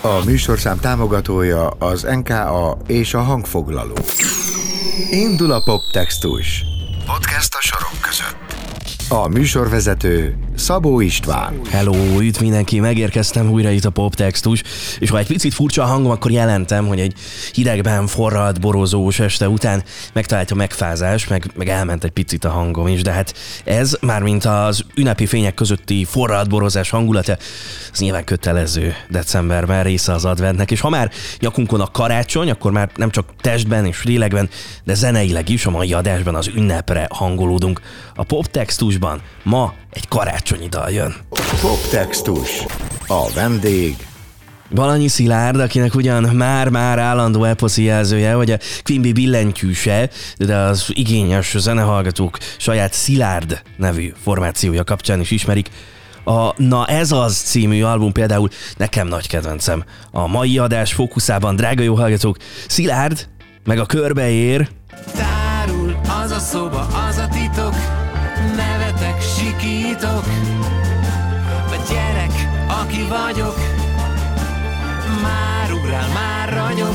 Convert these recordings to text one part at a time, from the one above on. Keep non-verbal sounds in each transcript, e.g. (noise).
A műsorszám támogatója az NKA és a hangfoglaló. Indul a poptextus. Podcast a sorok között. A műsorvezető Szabó István. Hello, üdv mindenki, megérkeztem újra itt a poptextus, és ha egy picit furcsa a hangom, akkor jelentem, hogy egy hidegben forralt, borozós este után megtalált a megfázás, meg, meg elment egy picit a hangom is, de hát ez már mint az ünnepi fények közötti forralt borozás hangulata, az nyilván kötelező decemberben része az adventnek, és ha már nyakunkon a karácsony, akkor már nem csak testben és lélekben, de zeneileg is a mai adásban az ünnepre hangolódunk. A poptextusban ma egy karácsonyi dal jön. Poptextus. A vendég Balanyi Szilárd, akinek ugyan már-már állandó eposzi jelzője, vagy a Quimby billentyűse, de az igényes zenehallgatók saját Szilárd nevű formációja kapcsán is ismerik. A Na ez az című album például nekem nagy kedvencem. A mai adás fókuszában, drága jó hallgatók, Szilárd, meg a körbeér, Tárul az a szoba, az a Nevetek, sikítok A gyerek, aki vagyok Már ugrál, már ragyog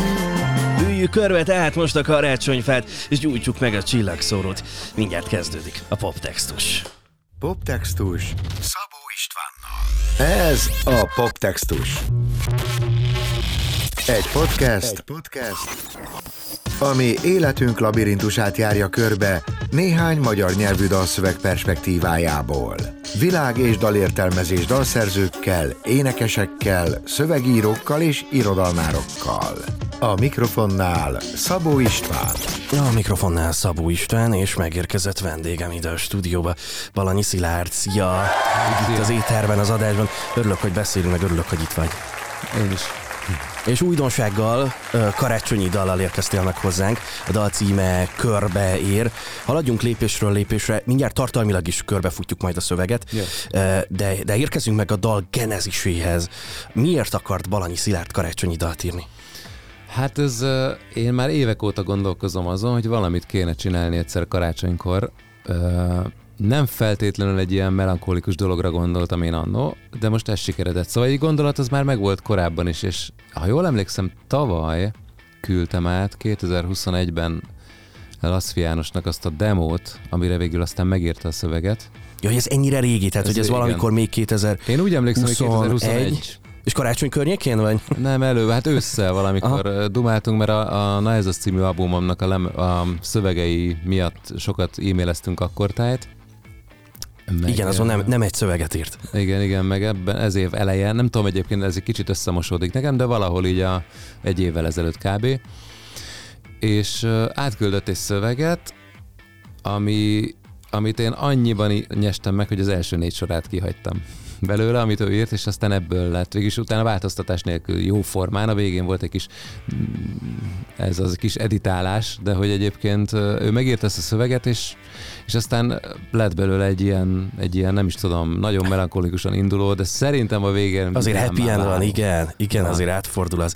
Üljük körbe tehát most a karácsonyfát, és gyújtsuk meg a csillagszórót. Mindjárt kezdődik a poptextus. Poptextus Szabó Istvánnal. Ez a Poptextus. Egy podcast, Egy podcast, ami életünk labirintusát járja körbe néhány magyar nyelvű dalszöveg perspektívájából. Világ és dalértelmezés dalszerzőkkel, énekesekkel, szövegírókkal és irodalmárokkal. A mikrofonnál Szabó István. A mikrofonnál Szabó István, és megérkezett vendégem ide a stúdióba, Balanyi Szilárd. Szia! Itt az éterben, az adásban. Örülök, hogy beszélünk, meg örülök, hogy itt vagy. Én is. És újdonsággal, karácsonyi dallal érkeztél meg hozzánk. A dal címe Körbe ér. Haladjunk lépésről lépésre, mindjárt tartalmilag is körbefutjuk majd a szöveget. Ö, de, de érkezünk meg a dal geneziséhez. Miért akart Balanyi Szilárd karácsonyi dalt írni? Hát ez, én már évek óta gondolkozom azon, hogy valamit kéne csinálni egyszer karácsonykor. Nem feltétlenül egy ilyen melankolikus dologra gondoltam én annó, de most ez sikeredett. Szóval egy gondolat az már megvolt korábban is, és ha jól emlékszem, tavaly küldtem át 2021-ben Laszfi Jánosnak azt a demót, amire végül aztán megírta a szöveget. Ja, hogy ez ennyire régi, tehát Ez hogy ez igen. valamikor még 2000 Én úgy emlékszem, hogy 21. 2021 és karácsony környékén vagy? Nem, elő, hát ősszel valamikor Aha. dumáltunk, mert a, a Na ez az című albumomnak a, lem, a szövegei miatt sokat e-maileztünk akkor tájt. Meg, Igen, azon nem, nem egy szöveget írt. Igen, igen, meg ebben ez év eleje, nem tudom egyébként, ez egy kicsit összemosódik nekem, de valahol így a, egy évvel ezelőtt kb. És átküldött egy szöveget, ami, amit én annyiban nyestem meg, hogy az első négy sorát kihagytam belőle, amit ő írt, és aztán ebből lett. Végülis utána változtatás nélkül jó formán, a végén volt egy kis mm, ez az kis editálás, de hogy egyébként ő megírta ezt a szöveget, és, és aztán lett belőle egy ilyen, egy ilyen, nem is tudom, nagyon melankolikusan induló, de szerintem a végén Azért happy end van, igen, igen, Ja. azért átfordul az.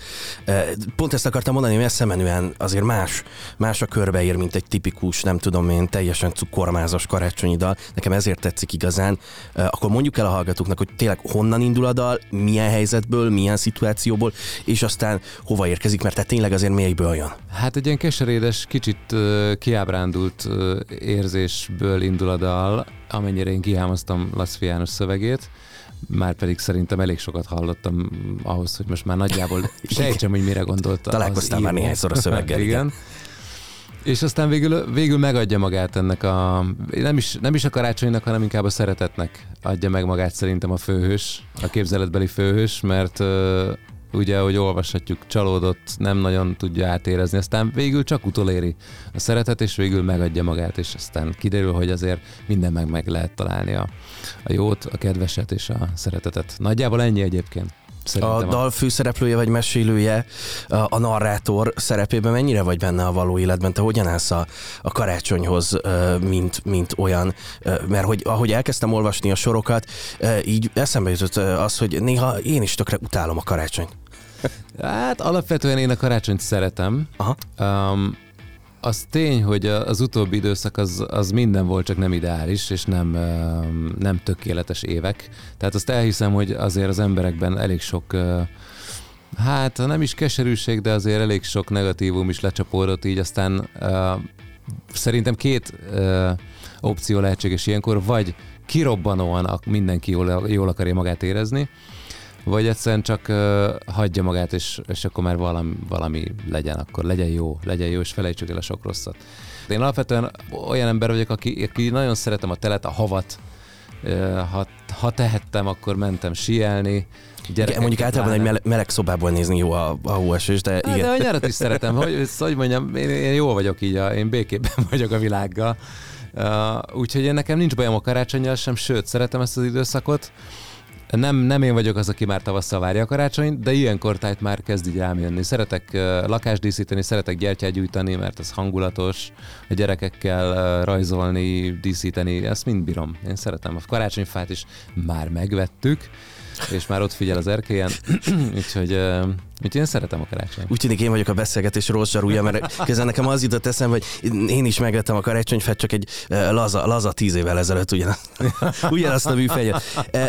Pont ezt akartam mondani, hogy messze menően azért más, más a körbeír, mint egy tipikus, nem tudom én, teljesen cukormázas karácsonyi dal. Nekem ezért tetszik igazán. Akkor mondjuk el a hallgatóknak, hogy tényleg honnan indul a dal, milyen helyzetből, milyen szituációból, és aztán hova érkezik, mert tehát tényleg azért mélyből jön. Hát egy ilyen keserédes, kicsit uh, kiábrándult uh, érzésből indul a dal, amennyire én kihámoztam Laszfi János szövegét, már pedig szerintem elég sokat hallottam ahhoz, hogy most már nagyjából (laughs) sejtsem, hogy mire gondolta. az Találkoztál már néhányszor a szöveggel, (laughs) igen. igen. És aztán végül, végül megadja magát ennek a, nem is, nem is a karácsonynak, hanem inkább a szeretetnek adja meg magát szerintem a főhős, a képzeletbeli főhős, mert uh, ugye, ahogy olvashatjuk, csalódott, nem nagyon tudja átérezni, aztán végül csak utoléri a szeretet, és végül megadja magát, és aztán kiderül, hogy azért minden meg meg lehet találni a, a jót, a kedveset és a szeretetet. Nagyjából ennyi egyébként. A Szerintem dal főszereplője vagy mesélője, a, a narrátor szerepében mennyire vagy benne a való életben? Te hogyan állsz a, a karácsonyhoz, mint, mint olyan? Mert hogy ahogy elkezdtem olvasni a sorokat, így eszembe jutott az, hogy néha én is tökre utálom a karácsonyt. Hát alapvetően én a karácsonyt szeretem. Aha. Um, az tény, hogy az utóbbi időszak az, az minden volt, csak nem ideális, és nem, nem tökéletes évek. Tehát azt elhiszem, hogy azért az emberekben elég sok Hát nem is keserűség, de azért elég sok negatívum is lecsapódott, így aztán szerintem két opció lehetséges ilyenkor, vagy kirobbanóan mindenki jól, jól akarja magát érezni, vagy egyszerűen csak uh, hagyja magát, és, és akkor már valami, valami legyen, akkor legyen jó, legyen jó, és felejtsük el a sok rosszat. Én alapvetően olyan ember vagyok, aki, aki nagyon szeretem a telet, a havat, uh, ha, ha tehettem, akkor mentem sielni, igen, mondjuk általában egy meleg, meleg szobából nézni jó a, a hóesés, de igen. De a nyarat is (laughs) szeretem, hogy, hogy mondjam, én, én jó vagyok így, a, én békében (laughs) vagyok a világgal. Uh, úgyhogy én nekem nincs bajom a karácsonyjal sem, sőt, szeretem ezt az időszakot. Nem, nem én vagyok az, aki már tavasszal várja a karácsonyt, de ilyenkor tájt már kezd így rám jönni. Szeretek uh, lakást díszíteni, szeretek gyertyát gyújtani, mert ez hangulatos, a gyerekekkel uh, rajzolni, díszíteni, ezt mind bírom. Én szeretem. A karácsonyfát is már megvettük, és már ott figyel az erkélyen, (clears throat) úgyhogy, úgyhogy én szeretem a karácsonyt. Úgy tűnik én vagyok a beszélgetés rossz zsarúja, mert közben nekem az jutott eszembe, hogy én is megvettem a karácsonyfát, csak egy laza, laza tíz évvel ezelőtt ugyan, (laughs) ugyanazt a műfejet.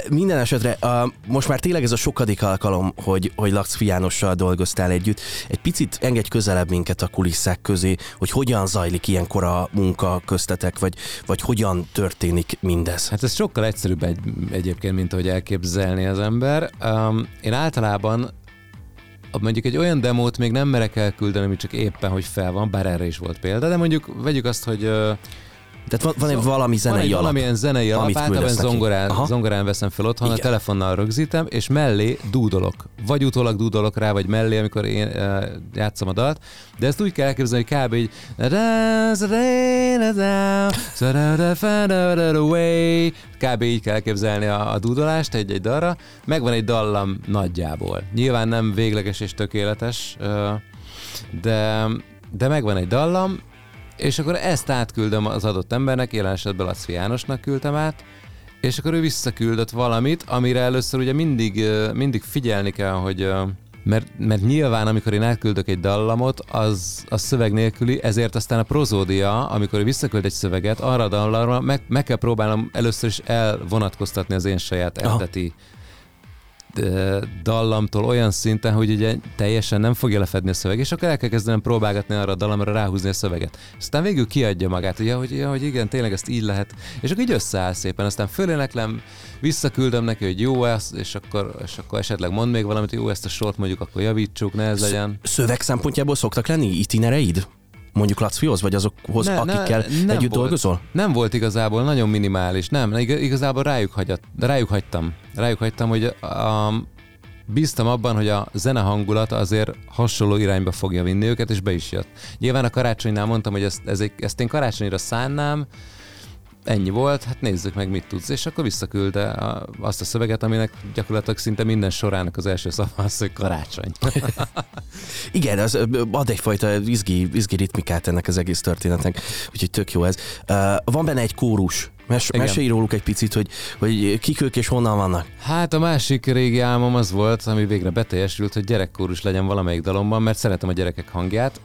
Minden esetre most már tényleg ez a sokadik alkalom, hogy, hogy Lax Jánossal dolgoztál együtt. Egy picit engedj közelebb minket a kulisszák közé, hogy hogyan zajlik ilyenkor a munka köztetek, vagy, vagy hogyan történik mindez. Hát ez sokkal egyszerűbb egy, egyébként, mint ahogy elképzelni az ember. Um, én általában mondjuk egy olyan demót még nem merek elküldeni, ami csak éppen, hogy fel van, bár erre is volt példa, de mondjuk vegyük azt, hogy tehát van, van egy valami zenei van egy alap. valamilyen zenei alap, általában zongorán, zongorán veszem fel otthon, Igen. a telefonnal rögzítem, és mellé dúdolok. Vagy utólag dúdolok rá, vagy mellé, amikor én uh, játszom a dalt. De ezt úgy kell elképzelni, hogy kb. így kb. így kell elképzelni a, a dúdolást egy-egy dalra. Megvan egy dallam nagyjából. Nyilván nem végleges és tökéletes, uh, de, de megvan egy dallam, és akkor ezt átküldöm az adott embernek, jelen esetben Laci Jánosnak küldtem át, és akkor ő visszaküldött valamit, amire először ugye mindig, mindig figyelni kell, hogy mert, mert nyilván, amikor én átküldök egy dallamot, az a szöveg nélküli, ezért aztán a prozódia, amikor ő visszaküld egy szöveget, arra a dallamra meg, meg kell próbálnom először is elvonatkoztatni az én saját eredeti dallamtól olyan szinten, hogy ugye teljesen nem fogja lefedni a szöveg, és akkor el kell kezdenem próbálgatni arra a dallamra ráhúzni a szöveget. Aztán végül kiadja magát, ugye, hogy, ja, hogy igen, tényleg ezt így lehet, és akkor így összeáll szépen, aztán föléneklem, visszaküldöm neki, hogy jó ez, és akkor, és akkor esetleg mond még valamit, jó, ezt a sort mondjuk akkor javítsuk, ne ez legyen. Szöveg szempontjából szoktak lenni itinereid? mondjuk Lacihoz, vagy azokhoz, ne, akikkel ne, nem együtt volt, dolgozol? Nem volt igazából, nagyon minimális. Nem, igazából rájuk, hagyat, rájuk hagytam. Rájuk hagytam, hogy a, bíztam abban, hogy a zene hangulat azért hasonló irányba fogja vinni őket, és be is jött. Nyilván a karácsonynál mondtam, hogy ezt, ezt, ezt én karácsonyra szánnám, ennyi volt, hát nézzük meg, mit tudsz. És akkor visszaküldte a, azt a szöveget, aminek gyakorlatilag szinte minden sorának az első szava az, hogy karácsony. (laughs) Igen, az ad egyfajta izgi, izgi ritmikát ennek az egész történetnek, úgyhogy tök jó ez. Uh, van benne egy kórus, Mes, mesélj róluk egy picit, hogy, hogy kik ők és honnan vannak. Hát a másik régi álmom az volt, ami végre beteljesült, hogy gyerekkórus legyen valamelyik dalomban, mert szeretem a gyerekek hangját.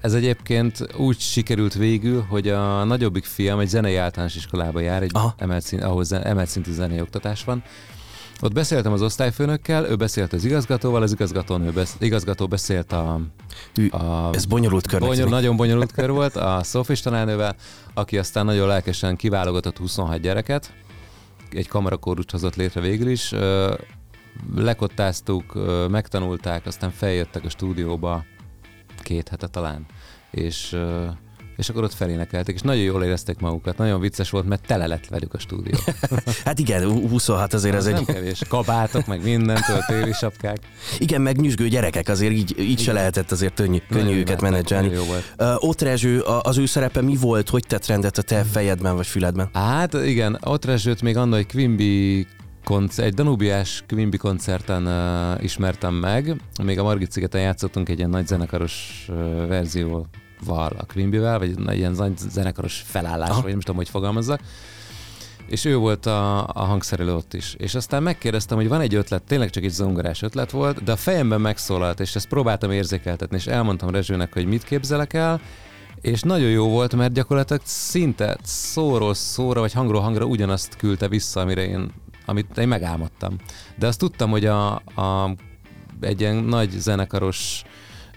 Ez egyébként úgy sikerült végül, hogy a nagyobbik fiam egy zenei általános iskolába jár, egy emelt szint, ahol emelt szintű zenei oktatás van. Ott beszéltem az osztályfőnökkel, ő beszélt az igazgatóval, az igazgató, besz, igazgató beszélt a, a... Ez bonyolult kör. Bonyol, nagyon bonyolult kör volt a Szófis tanárnővel, aki aztán nagyon lelkesen kiválogatott 26 gyereket, egy kamarakórust hozott létre végül is. Lekottáztuk, megtanulták, aztán feljöttek a stúdióba két hete talán, és és akkor ott felénekeltek, és nagyon jól érezték magukat. Nagyon vicces volt, mert tele lett velük a stúdió. (laughs) hát igen, 26 azért az, az egy... Nem kevés. Kabátok, meg mindentől, téli sapkák. Igen, meg nyüzsgő gyerekek, azért így, így igen. se lehetett azért könnyű, könnyű őket menedzselni. Uh, Otrezső, az ő szerepe mi volt? Hogy tett rendet a te fejedben vagy füledben? Hát igen, Otrezsőt még annól egy Quimby koncert, egy Danubiás Quimby koncerten uh, ismertem meg. Még a Margit szigeten játszottunk egy ilyen nagy zenekaros uh, verzióval a Quimbyvel, vagy egy ilyen nagy zenekaros felállás, vagy nem tudom, hogy fogalmazzak. És ő volt a, a hangszerelő ott is. És aztán megkérdeztem, hogy van egy ötlet, tényleg csak egy zongorás ötlet volt, de a fejemben megszólalt, és ezt próbáltam érzékeltetni, és elmondtam Rezsőnek, hogy mit képzelek el, és nagyon jó volt, mert gyakorlatilag szinte szóról szóra, vagy hangról hangra ugyanazt küldte vissza, amire én amit én megálmodtam. De azt tudtam, hogy a, a egy ilyen nagy zenekaros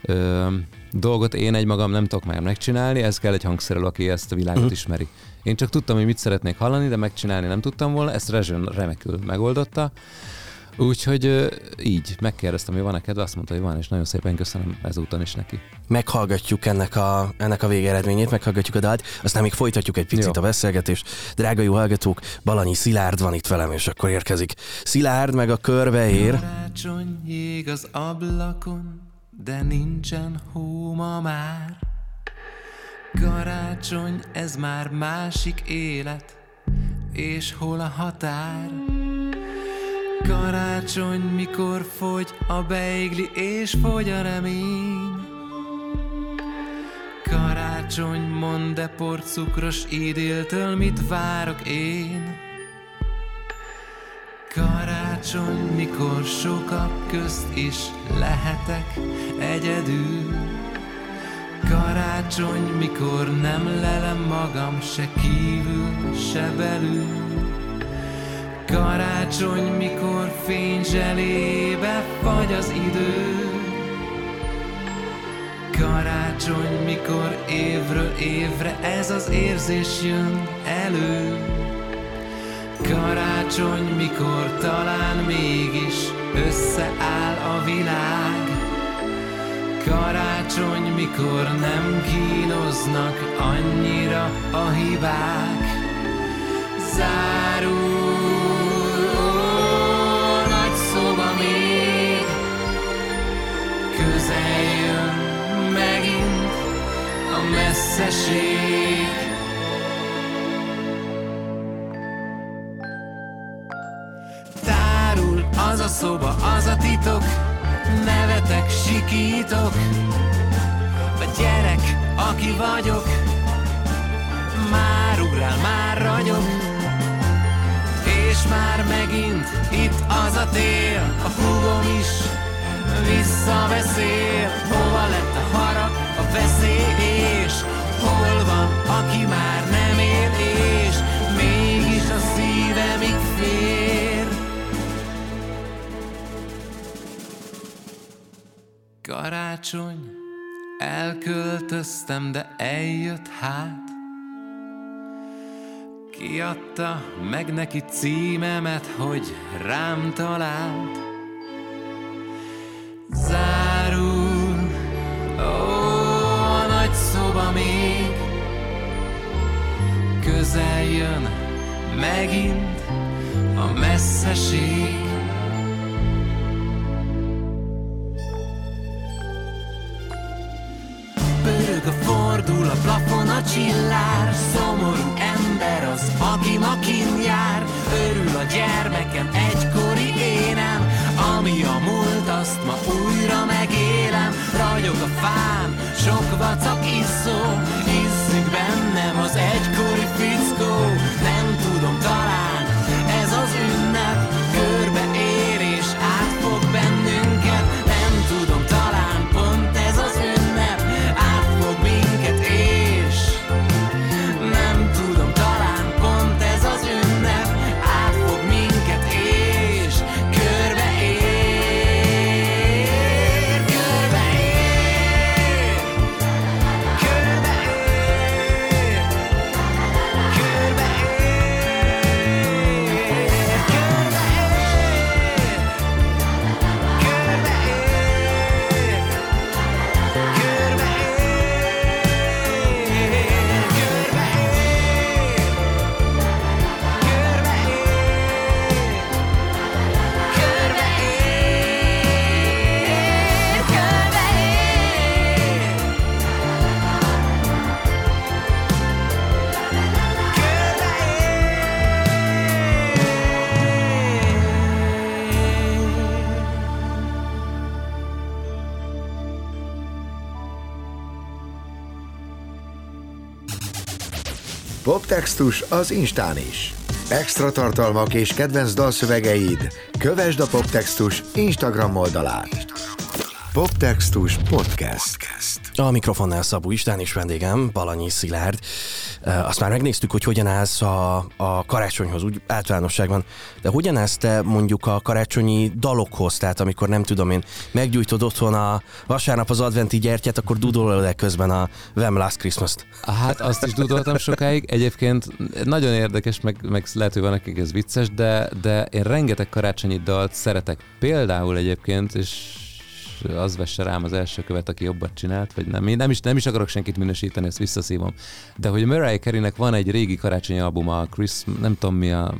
ö, dolgot én egy magam nem tudok már megcsinálni, ez kell egy hangszerelő, aki ezt a világot uh-huh. ismeri. Én csak tudtam, hogy mit szeretnék hallani, de megcsinálni nem tudtam volna, ezt Rezsön remekül megoldotta. Úgyhogy így megkérdeztem, hogy van-e kedve, azt mondta, hogy van, és nagyon szépen köszönöm ezúton is neki. Meghallgatjuk ennek a, ennek a végeredményét, meghallgatjuk a dalt, aztán még folytatjuk egy picit jó. a beszélgetést. Drága jó hallgatók, Balanyi Szilárd van itt velem, és akkor érkezik. Szilárd meg a körbeér. Karácsony ég az ablakon, de nincsen hó ma már. Karácsony, ez már másik élet, és hol a határ? Karácsony, mikor fogy a beigli és fogy a remény Karácsony, mondd de porcukros idéltől mit várok én Karácsony, mikor sokak közt is lehetek egyedül. Karácsony, mikor nem lelem magam se kívül, se belül. Karácsony, mikor fényzselébe fagy az idő. Karácsony, mikor évről évre ez az érzés jön elő Karácsony, mikor talán mégis összeáll a világ. Karácsony, mikor nem kínoznak annyira a hibák. Zárul közel jön megint a messzeség. Az a szoba, az a titok, nevetek, sikítok, a gyerek, aki vagyok, már ugrál, már ragyog, és már megint itt az a tél, a húgom is visszabeszél Hova lett a harag, a veszély és Hol van, aki már nem él és Mégis a szívemig fér Karácsony, elköltöztem, de eljött hát. Kiadta meg neki címemet, hogy rám talált. Zárul Ó, a nagy szoba még. Közel jön megint a messzeség a plafon a csillár. Szomorú ember az, aki makin jár. Örül a gyermekem egykori énem. Ami a múlt, azt ma újra megélem. Ragyog a fám, sok vacak iszó. Izzük bennem az egykori fickó. Nem Poptextus az Instán is. Extra tartalmak és kedvenc dalszövegeid. Kövesd a Poptextus Instagram oldalát. Poptextus Podcast. Podcast. A mikrofonnál Szabó István és vendégem Balanyi Szilárd. Azt már megnéztük, hogy hogyan állsz a, a karácsonyhoz, úgy általánosságban. De hogyan állsz te mondjuk a karácsonyi dalokhoz? Tehát amikor nem tudom én, meggyújtod otthon a vasárnap az adventi gyertyát, akkor dudolod el közben a Vem Last Christmas-t. Hát azt is dudoltam sokáig. Egyébként nagyon érdekes, meg, meg lehet, hogy van nekik ez vicces, de, de én rengeteg karácsonyi dalt szeretek. Például egyébként, és az vesse rám az első követ, aki jobbat csinált, vagy nem. Én nem is, nem is akarok senkit minősíteni, ezt visszaszívom. De hogy Mariah Carey-nek van egy régi karácsonyi albuma, Chris, nem tudom mi a...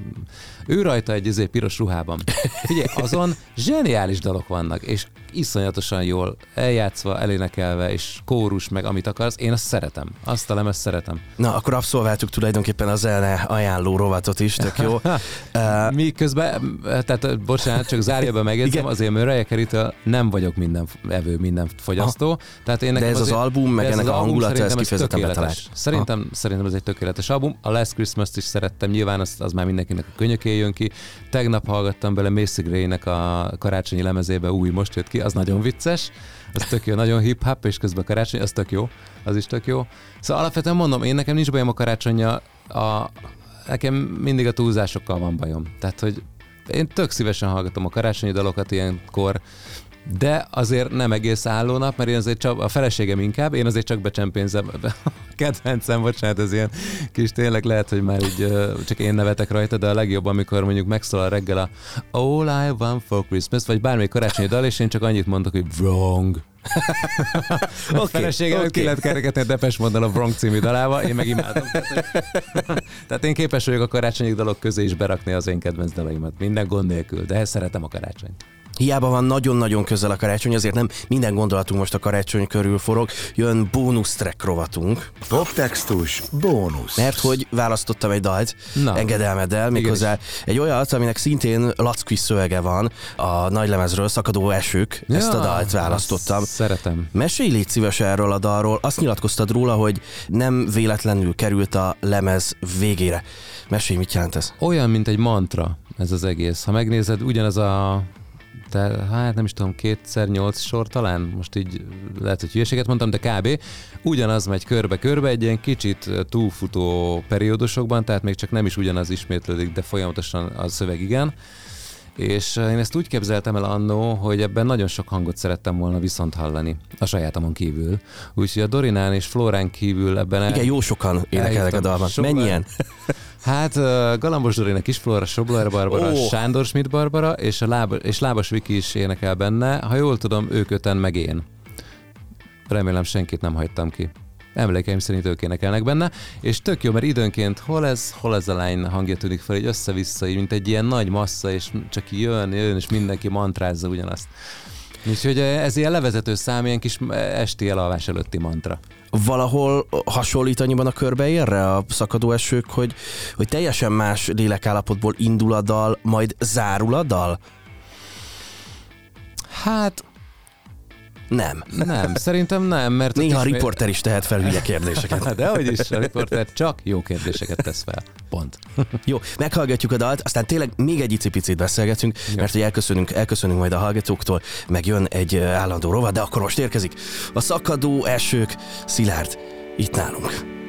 Ő rajta egy izé, piros ruhában. Figyelj, azon zseniális dalok vannak, és iszonyatosan jól eljátszva, elénekelve, és kórus, meg amit akarsz, én azt szeretem. Azt a lemez szeretem. Na, akkor abszolváltuk tulajdonképpen a zene ajánló rovatot is, tök jó. (laughs) Uh, Mi közben, tehát bocsánat, csak zárjában megjegyzem, Igen. azért Carey-től nem vagyok minden evő, minden fogyasztó. Tehát én De ez az azért- album, meg ennek az a hangulata, ez kifejezetten betalált. Szerintem, szerintem ez egy tökéletes album. A Last Christmas-t is szerettem, nyilván az, az már mindenkinek a könyöké jön ki. Tegnap hallgattam bele Macy Gray-nek a karácsonyi lemezébe, új most jött ki, az nagyon vicces. Az tök jó, nagyon hip-hop, és közben karácsony, az tök jó, az is tök jó. Szóval alapvetően mondom, én nekem nincs bajom a karácsonya, a, nekem mindig a túlzásokkal van bajom. Tehát, hogy én tök szívesen hallgatom a karácsonyi dalokat ilyenkor, de azért nem egész állónap, mert én azért csak, a feleségem inkább, én azért csak becsempénzem. (laughs) Kedvencem, bocsánat, ez ilyen kis tényleg lehet, hogy már így csak én nevetek rajta, de a legjobb, amikor mondjuk megszólal reggel a All I want for Christmas, vagy bármelyik karácsonyi dal, és én csak annyit mondok, hogy wrong. (laughs) A Oké, feleségem oké. ki lehet kereketni a Depes Mondal a Wrong című dalába, én meg imádom. (laughs) Tehát, én képes vagyok a karácsonyi dalok közé is berakni az én kedvenc dalaimat. Minden gond nélkül, de szeretem a karácsonyt. Hiába van nagyon-nagyon közel a karácsony, azért nem minden gondolatunk most a karácsony körül forog. Jön bónusz track rovatunk, Poptextus bónusz. mert hogy választottam egy dalt Na. engedelmeddel, méghozzá egy olyat, aminek szintén lackvi szövege van a nagylemezről, Szakadó esők, ezt a Ja, dalt választottam. Szeretem. Mesélj légy szíves erről a dalról. Azt nyilatkoztad róla, hogy nem véletlenül került a lemez végére. Mesélj, mit jelent ez? Olyan, mint egy mantra ez az egész. Ha megnézed, ugyanaz a te, hát nem is tudom, kétszer nyolc sor talán, most így lehet, hogy hülyeséget mondtam, de kb. Ugyanaz megy körbe-körbe, egy ilyen kicsit túlfutó periódusokban, tehát még csak nem is ugyanaz ismétlődik, de folyamatosan a szöveg igen. És eh, én ezt úgy képzeltem el annó, hogy ebben nagyon sok hangot szerettem volna viszont hallani, a sajátomon kívül. Úgyhogy a Dorinán és Flórán kívül ebben... el- Igen, jó sokan énekelnek a dalban. sokan. Mennyien? (laughs) Hát uh, Galambos Dorinak is Flóra, Sobler Barbara, oh. Sándor Schmidt Barbara, és, a Lába, és Lábas Viki is énekel benne. Ha jól tudom, ők öten meg én. Remélem senkit nem hagytam ki. Emlékeim szerint ők énekelnek benne, és tök jó, mert időnként hol ez, hol ez a lány hangja tűnik fel, így össze-vissza, így, mint egy ilyen nagy massza, és csak jön, jön, és mindenki mantrázza ugyanazt. Úgyhogy ez ilyen levezető szám, ilyen kis esti elalvás előtti mantra. Valahol hasonlít annyiban a körbeérre a szakadó esők, hogy, hogy teljesen más lélekállapotból indul a dal, majd zárul a dal? Hát Nem. nem, szerintem nem, mert... Néha a ismét- riporter is tehet fel hülye kérdéseket. (laughs) De hogy is, a riporter csak jó kérdéseket tesz fel. Pont. Jó, meghallgatjuk a dalt, aztán tényleg még egy icipicit beszélgetünk, mert hogy elköszönünk, elköszönünk majd a hallgatóktól, meg jön egy ö, állandó rovat, de akkor most érkezik a szakadó esők, Szilárd, itt nálunk.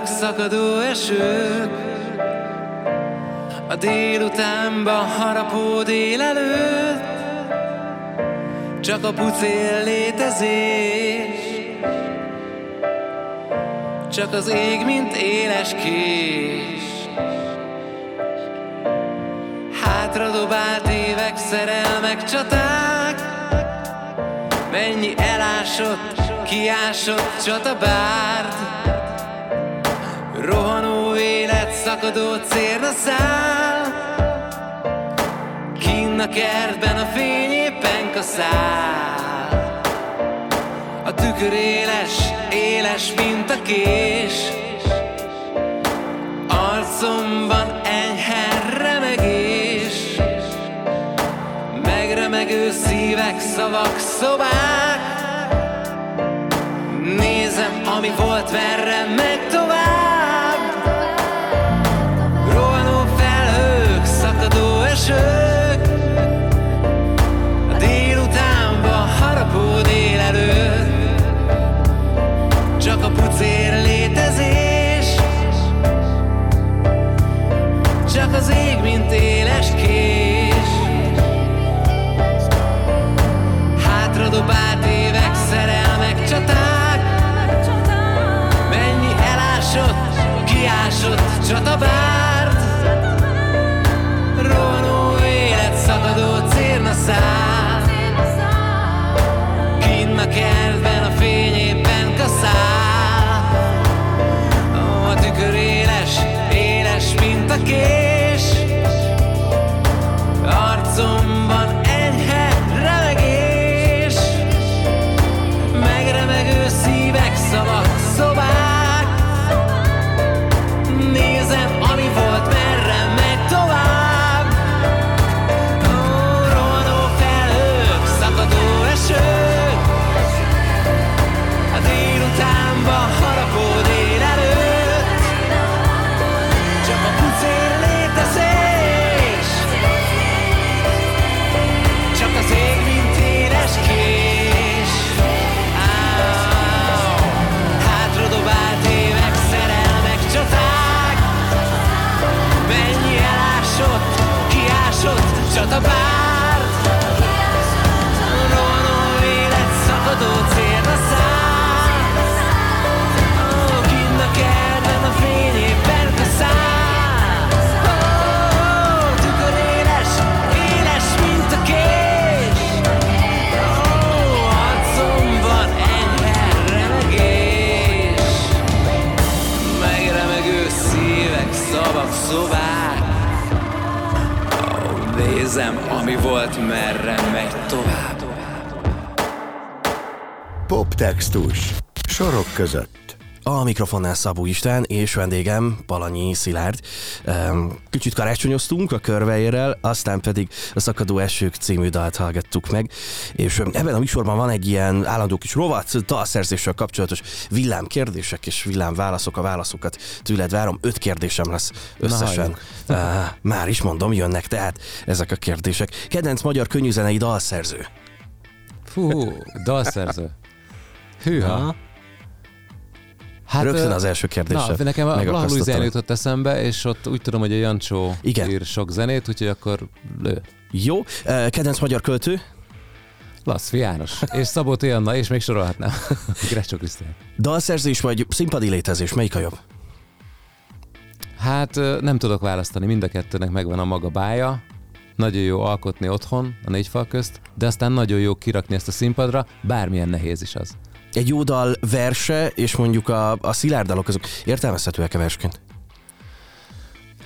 Felhők, szakadó esők. A délutánba harapó délelőtt. Csak a pucél létezés. Csak az ég, mint éles kés. Hátradobált évek, szerelmek, csaták. Mennyi elásott, kiásott csatabárd Rohanó élet, szakadó cérna száll. Kinn a kertben a fény éppen kaszál. A tükör éles, éles, mint a kés. Arcomban enyhe remegés. Megremegő szívek, szavak, szobák. Ami volt, verre meg tovább Sorok között. A mikrofonnál Szabó István és vendégem Palanyi Szilárd. Ehm, Kicsit karácsonyoztunk a körveérrel, aztán pedig a Szakadó Esők című dalt hallgattuk meg, és ebben a műsorban van egy ilyen állandó kis rovat, dalszerzéssel kapcsolatos villámkérdések és villámválaszok. A válaszokat tőled várom, öt kérdésem lesz összesen. Uh, már is mondom, jönnek tehát ezek a kérdések. Kedvenc magyar könnyűzenei dalszerző. Fú, dalszerző. Hűha. Hát, Rögtön az első kérdéssel. Na, nekem a Blaha. Louisiana jutott eszembe, és ott úgy tudom, hogy a Jancsó Igen. ír sok zenét, úgyhogy akkor lő. Jó, kedvenc magyar költő, Lasz János, és Szabó. Anna, és még sorolhatnám. (laughs) Grecsó Krisztián. dalszerzés vagy színpadi létezés, melyik a jobb? Hát nem tudok választani, mind a kettőnek megvan a maga bája. Nagyon jó alkotni otthon, a négy fal közt, de aztán nagyon jó kirakni ezt a színpadra, bármilyen nehéz is az. Egy jó dal verse, és mondjuk a, a szilárdalok, azok értelmezhetőek-e versként?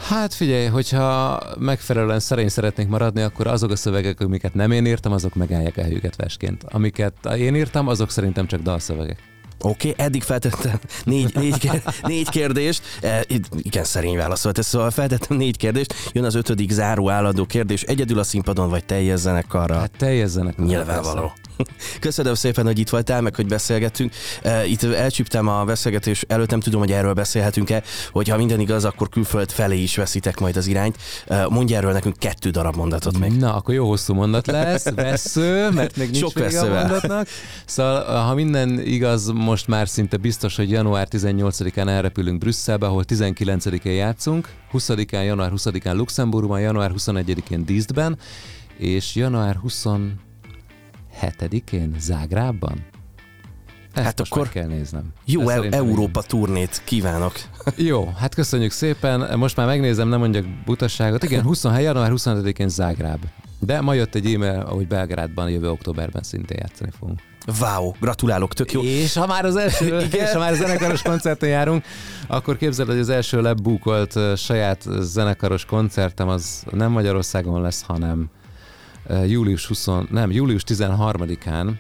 Hát figyelj, hogyha megfelelően szerény szeretnék maradni, akkor azok a szövegek, amiket nem én írtam, azok megállják a helyüket versként. Amiket én írtam, azok szerintem csak dalszövegek. Oké, okay, eddig feltettem négy, négy, négy kérdést, e, igen, szerény válaszolt ez, szóval feltettem négy kérdést, jön az ötödik záró állandó kérdés, egyedül a színpadon vagy teljes zenekarral? Hát teljezzenek. Nyilvánvaló. (laughs) Köszönöm szépen, hogy itt voltál, meg hogy beszélgettünk. E, Itt elcsíptem a beszélgetés előtt, nem tudom, hogy erről beszélhetünk-e, hogy ha minden igaz, akkor külföld felé is veszitek majd az irányt. E, Mondj erről nekünk kettő darab mondatot még. Na, akkor jó hosszú mondat lesz, (laughs) vesző, mert még nincs Sok vége a mondatnak. Szóval, ha minden igaz, most már szinte biztos, hogy január 18-án elrepülünk Brüsszelbe, ahol 19-én játszunk, 20-án, január 20-án Luxemburgban, január 21-én Dísztben, és január 27-én Zágrában. Ezt Hát akkor kell néznem. Jó e- Európa turnét kívánok. Jó, hát köszönjük szépen. Most már megnézem, nem mondjak butasságot. Igen, 20, január 25-én Zágráb. De ma jött egy e-mail, hogy Belgrádban jövő októberben szintén játszani fogunk. Wow, gratulálok, tök jó. És ha már az első, (laughs) és ha már a zenekaros koncerten járunk, akkor képzeld, hogy az első lebúkolt saját zenekaros koncertem az nem Magyarországon lesz, hanem július 20, nem, július 13-án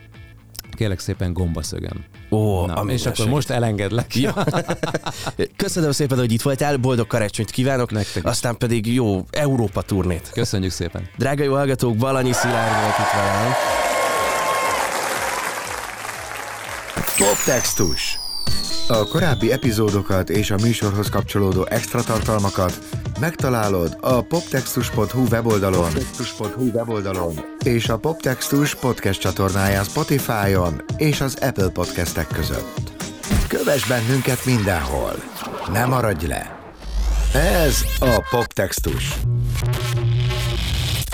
kérlek szépen gombaszögön. Ó, Na, és akkor most elengedlek. Jó. (laughs) Köszönöm szépen, hogy itt voltál, boldog karácsonyt kívánok, Nektek is. aztán pedig jó Európa turnét. Köszönjük szépen. Drága jó hallgatók, Balanyi Szilárd volt itt velem. Poptextus. A korábbi epizódokat és a műsorhoz kapcsolódó extra tartalmakat megtalálod a poptextus.hu weboldalon, poptextus.hu weboldalon és a Poptextus podcast csatornáján Spotify-on és az Apple podcastek között. Kövess bennünket mindenhol! Ne maradj le! Ez a Poptextus.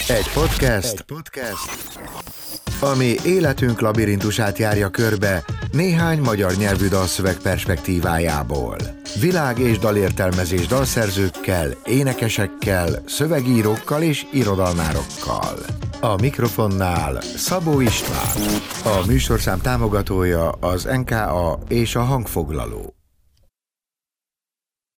Egy podcast, Egy podcast, ami életünk labirintusát járja körbe néhány magyar nyelvű dalszöveg perspektívájából. Világ és dalértelmezés dalszerzőkkel, énekesekkel, szövegírókkal és irodalmárokkal. A mikrofonnál Szabó István. A műsorszám támogatója az NKA és a hangfoglaló.